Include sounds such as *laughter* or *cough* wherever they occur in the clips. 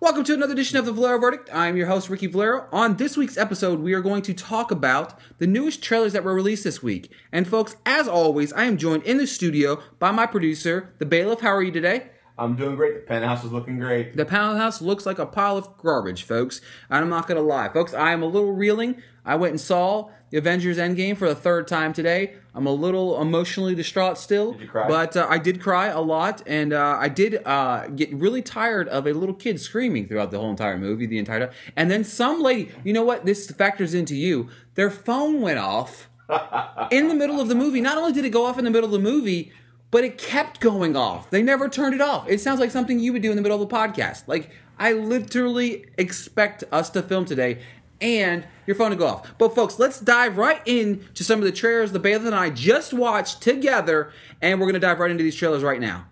Welcome to another edition of the Valero Verdict. I'm your host, Ricky Valero. On this week's episode, we are going to talk about the newest trailers that were released this week. And folks, as always, I am joined in the studio by my producer, the Bailiff. How are you today? I'm doing great. The penthouse is looking great. The penthouse looks like a pile of garbage, folks. And I'm not going to lie. Folks, I am a little reeling. I went and saw the Avengers Endgame for the third time today. I'm a little emotionally distraught still. Did you cry? But uh, I did cry a lot. And uh, I did uh, get really tired of a little kid screaming throughout the whole entire movie, the entire time. And then some lady, you know what? This factors into you. Their phone went off *laughs* in the middle of the movie. Not only did it go off in the middle of the movie, but it kept going off. They never turned it off. It sounds like something you would do in the middle of a podcast. Like, I literally expect us to film today and your phone to go off. But, folks, let's dive right into some of the trailers the Bailiff and I just watched together, and we're going to dive right into these trailers right now.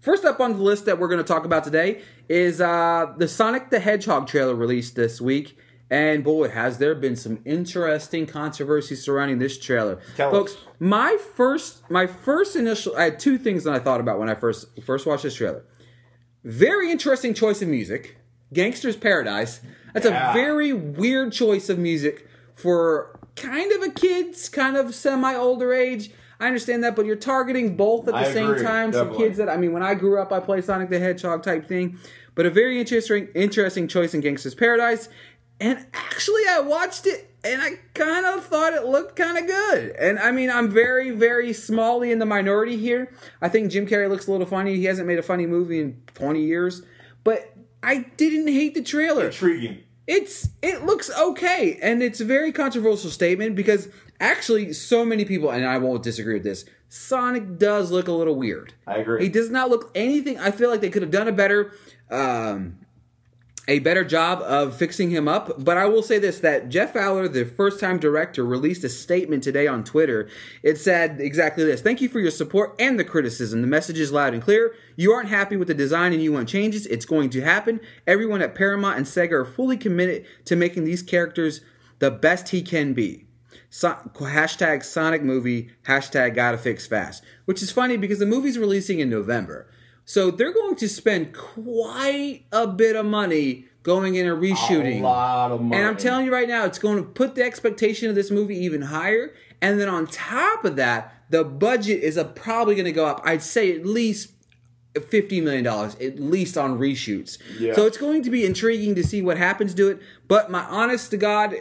First up on the list that we're going to talk about today is uh, the Sonic the Hedgehog trailer released this week. And boy, has there been some interesting controversy surrounding this trailer. Tell Folks, us. my first my first initial I had two things that I thought about when I first first watched this trailer. Very interesting choice of music. Gangster's Paradise. That's Yeah. a very weird choice of music for kind of a kid's kind of semi older age. I understand that, but you're targeting both at the I same agree, time. Some kids that I mean, when I grew up, I played Sonic the Hedgehog type thing, but a very interesting, interesting choice in Gangster's Paradise. And actually, I watched it and I kind of thought it looked kind of good. And I mean, I'm very, very smallly in the minority here. I think Jim Carrey looks a little funny. He hasn't made a funny movie in 20 years, but I didn't hate the trailer Intriguing. it's it looks okay and it's a very controversial statement because actually so many people and i won't disagree with this sonic does look a little weird I agree. he does not look anything i feel like they could have done a better um a better job of fixing him up. But I will say this that Jeff Fowler, the first time director, released a statement today on Twitter. It said exactly this Thank you for your support and the criticism. The message is loud and clear. You aren't happy with the design and you want changes. It's going to happen. Everyone at Paramount and Sega are fully committed to making these characters the best he can be. So, hashtag Sonic movie, hashtag gotta fix fast. Which is funny because the movie's releasing in November. So they're going to spend quite a bit of money going in and reshooting. A lot of money. And I'm telling you right now, it's going to put the expectation of this movie even higher. And then on top of that, the budget is probably going to go up. I'd say at least fifty million dollars, at least on reshoots. Yeah. So it's going to be intriguing to see what happens to it. But my honest to God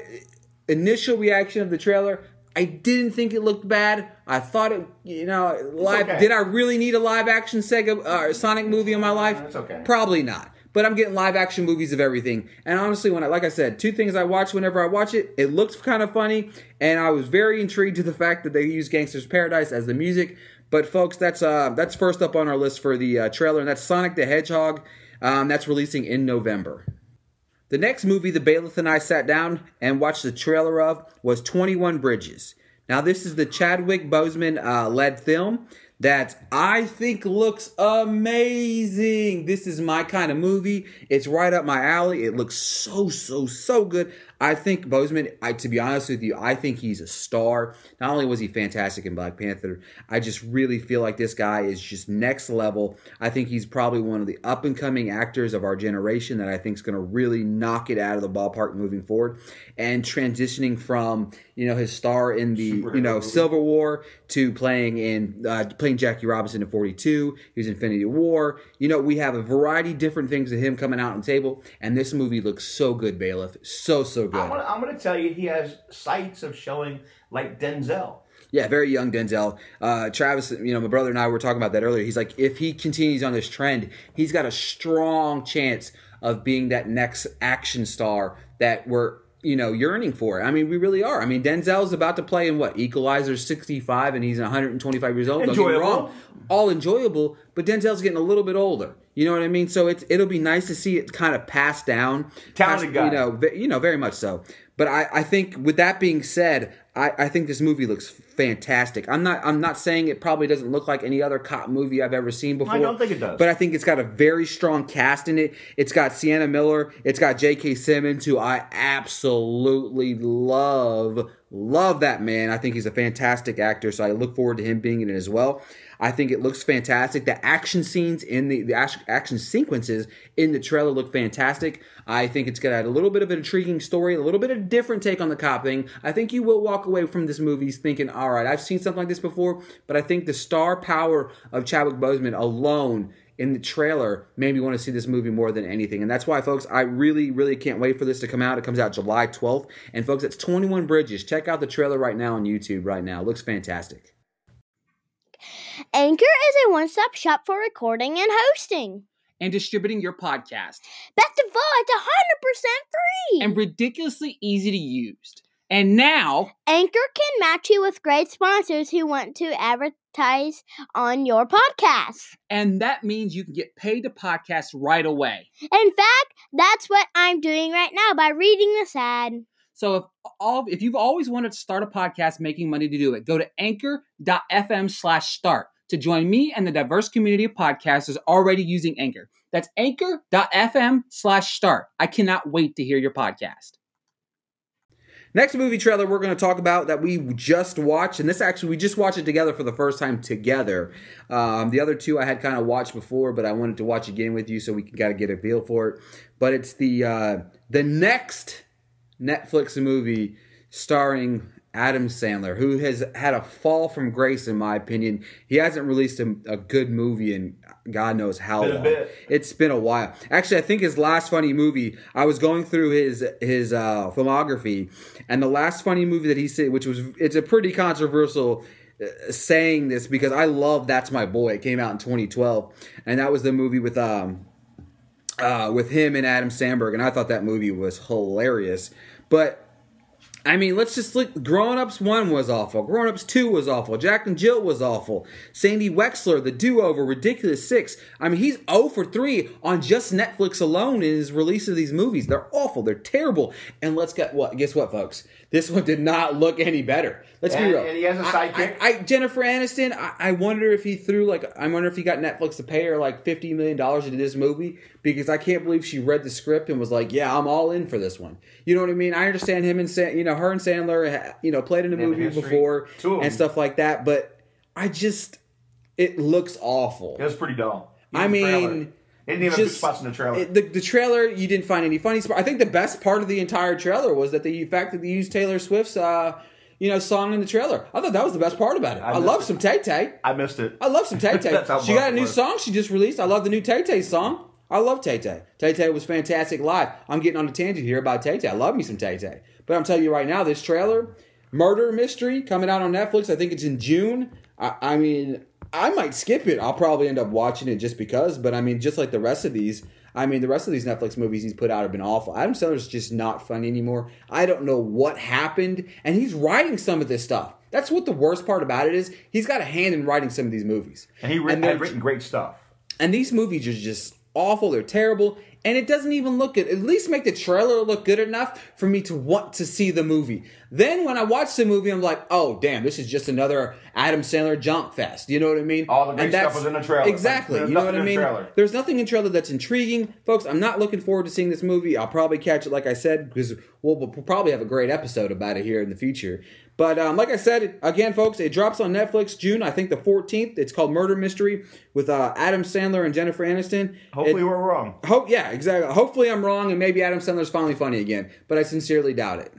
initial reaction of the trailer, I didn't think it looked bad. I thought it, you know, live. okay. Did I really need a live action Sega uh, Sonic movie in my life? It's okay. Probably not. But I'm getting live action movies of everything. And honestly, when I, like I said, two things I watch whenever I watch it, it looks kind of funny, and I was very intrigued to the fact that they use Gangster's Paradise as the music. But folks, that's uh that's first up on our list for the uh, trailer, and that's Sonic the Hedgehog. Um, that's releasing in November. The next movie the bailiff and I sat down and watched the trailer of was 21 Bridges. Now, this is the Chadwick Boseman uh, led film that I think looks amazing. This is my kind of movie. It's right up my alley. It looks so, so, so good. I think Boseman, I, to be honest with you, I think he's a star. Not only was he fantastic in Black Panther, I just really feel like this guy is just next level. I think he's probably one of the up and coming actors of our generation that I think is going to really knock it out of the ballpark moving forward. And transitioning from you know his star in the Superhero you know movie. Civil War to playing in uh, playing Jackie Robinson in 42. He was Infinity War. You know we have a variety of different things of him coming out on the table, and this movie looks so good, Bailiff. So so good. I'm gonna, I'm gonna tell you, he has sights of showing like Denzel. Yeah, very young Denzel. Uh, Travis, you know, my brother and I were talking about that earlier. He's like, if he continues on this trend, he's got a strong chance of being that next action star that we're, you know, yearning for. It. I mean, we really are. I mean, Denzel's about to play in what Equalizer 65, and he's 125 years old. Don't get me Enjoyable. wrong, all enjoyable, but Denzel's getting a little bit older. You know what I mean? So it's it'll be nice to see it kind of pass down. Talented guy. You know, you know, very much so. But I, I think with that being said, I, I think this movie looks fantastic. I'm not I'm not saying it probably doesn't look like any other cop movie I've ever seen before. I don't think it does. But I think it's got a very strong cast in it. It's got Sienna Miller. It's got J.K. Simmons, who I absolutely love. Love that man. I think he's a fantastic actor, so I look forward to him being in it as well. I think it looks fantastic. The action scenes in the the action sequences in the trailer look fantastic. I think it's going to got a little bit of an intriguing story, a little bit of a different take on the cop thing. I think you will walk away from this movie thinking, all right, I've seen something like this before, but I think the star power of Chadwick Boseman alone in the trailer made me want to see this movie more than anything. And that's why, folks, I really, really can't wait for this to come out. It comes out July 12th. And, folks, it's 21 Bridges. Check out the trailer right now on YouTube right now. It looks fantastic. Anchor is a one stop shop for recording and hosting. and distributing your podcast. Best of all, it's 100% free. And ridiculously easy to use. And now, Anchor can match you with great sponsors who want to advertise on your podcast. and that means you can get paid to podcast right away. In fact, that's what I'm doing right now by reading this ad. So if all if you've always wanted to start a podcast making money to do it, go to anchor.fm slash start to join me and the diverse community of podcasters already using Anchor. That's anchor.fm slash start. I cannot wait to hear your podcast. Next movie trailer we're going to talk about that we just watched, and this actually we just watched it together for the first time together. Um, the other two I had kind of watched before, but I wanted to watch again with you so we kind of get a feel for it. But it's the uh, the next Netflix movie starring Adam Sandler, who has had a fall from grace, in my opinion. He hasn't released a, a good movie in God knows how Been long. It's been a while. Actually, I think his last funny movie. I was going through his his uh, filmography, and the last funny movie that he said, which was it's a pretty controversial uh, saying this because I love That's My Boy. It came out in 2012, and that was the movie with um uh, with him and Adam Sandberg, and I thought that movie was hilarious. But I mean, let's just look. Grown Ups 1 was awful. Grown Ups 2 was awful. Jack and Jill was awful. Sandy Wexler, The Do Over, Ridiculous 6. I mean, he's 0 for 3 on just Netflix alone in his release of these movies. They're awful. They're terrible. And let's get what? Guess what, folks? This one did not look any better. Let's And- be real. and he has a I- sidekick. I, I, Jennifer Aniston, I, I wonder if he threw like, I wonder if he got Netflix to pay her like $50 million into this movie because I can't believe she read the script and was like, yeah, I'm all in for this one. You know what I mean? I understand him and, Sa- you know, her and Sandler, you know, played in a They have a movie history. before and stuff like that, but I just, it looks awful. It was pretty dull. I Even trailer. mean, it didn't even have good just- spots in the trailer. It- the, the trailer, you didn't find any funny spots. I think the best part of the entire trailer was that the fact that they used Taylor Swift's, uh, you know, song in the trailer. I thought that was the best part about it. I, I love some Tay Tay. I missed it. I love some Tay *laughs* Tay. She got a new song she just released. I love the new Tay Tay song. I love Tay Tay. Tay Tay was fantastic live. I'm getting on a tangent here about Tay Tay. I love me some Tay Tay. But I'm telling you right now, this trailer, Murder Mystery, coming out on Netflix. I think it's in June. I, I mean, I might skip it. I'll probably end up watching it just because. But I mean, just like the rest of these, I mean, the rest of these Netflix movies he's put out have been awful. Adam Sandler's just not funny anymore. I don't know what happened, and he's writing some of this stuff. That's what the worst part about it is. He's got a hand in writing some of these movies. and he re- And had written great stuff. and these movies are just awful. They're terrible. And it doesn't even look good. At least make the trailer look good enough for me to want to see the movie. Then when I watch the movie, I'm like, oh, damn, this is just another Adam Sandler jump fest. You know what I mean? All the great stuff was in the trailer. Exactly. There's You know what nothing I mean? trailer. There's nothing in trailer that's intriguing. Folks, I'm not looking forward to seeing this movie. I'll probably catch it, like I said, because we'll, we'll probably have a great episode about it here in the future. But um, like I said, again, folks, it drops on Netflix June, I think the 14th. It's called Murder Mystery with uh, Adam Sandler and Jennifer Aniston. Hopefully, It- we're wrong. Hope yeah, exactly. Hopefully I'm wrong and maybe Adam Sandler's finally funny again, but I sincerely doubt it.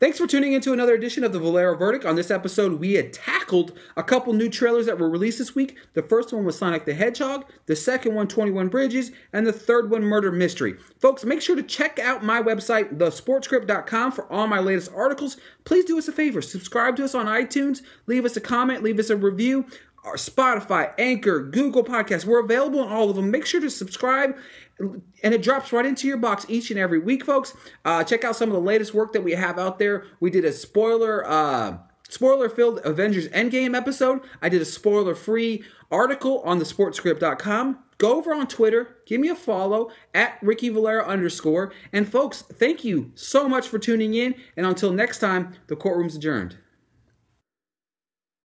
Thanks for tuning into another edition of the Valero Verdict. On this episode, we had tackled a couple new trailers that were released this week. The first one was Sonic the Hedgehog, the second one, 21 Bridges, and the third one, Murder Mystery. Folks, make sure to check out my website, thesportscript.com, for all my latest articles. Please do us a favor subscribe to us on iTunes, leave us a comment, leave us a review our Spotify, Anchor, Google Podcasts. We're available on all of them. Make sure to subscribe, and it drops right into your box each and every week, folks. Uh, check out some of the latest work that we have out there. We did a spoiler. Uh, Spoiler filled Avengers Endgame episode. I did a spoiler free article on the sportscript.com. Go over on Twitter, give me a follow at Ricky Valero underscore. And folks, thank you so much for tuning in. And until next time, the courtroom's adjourned.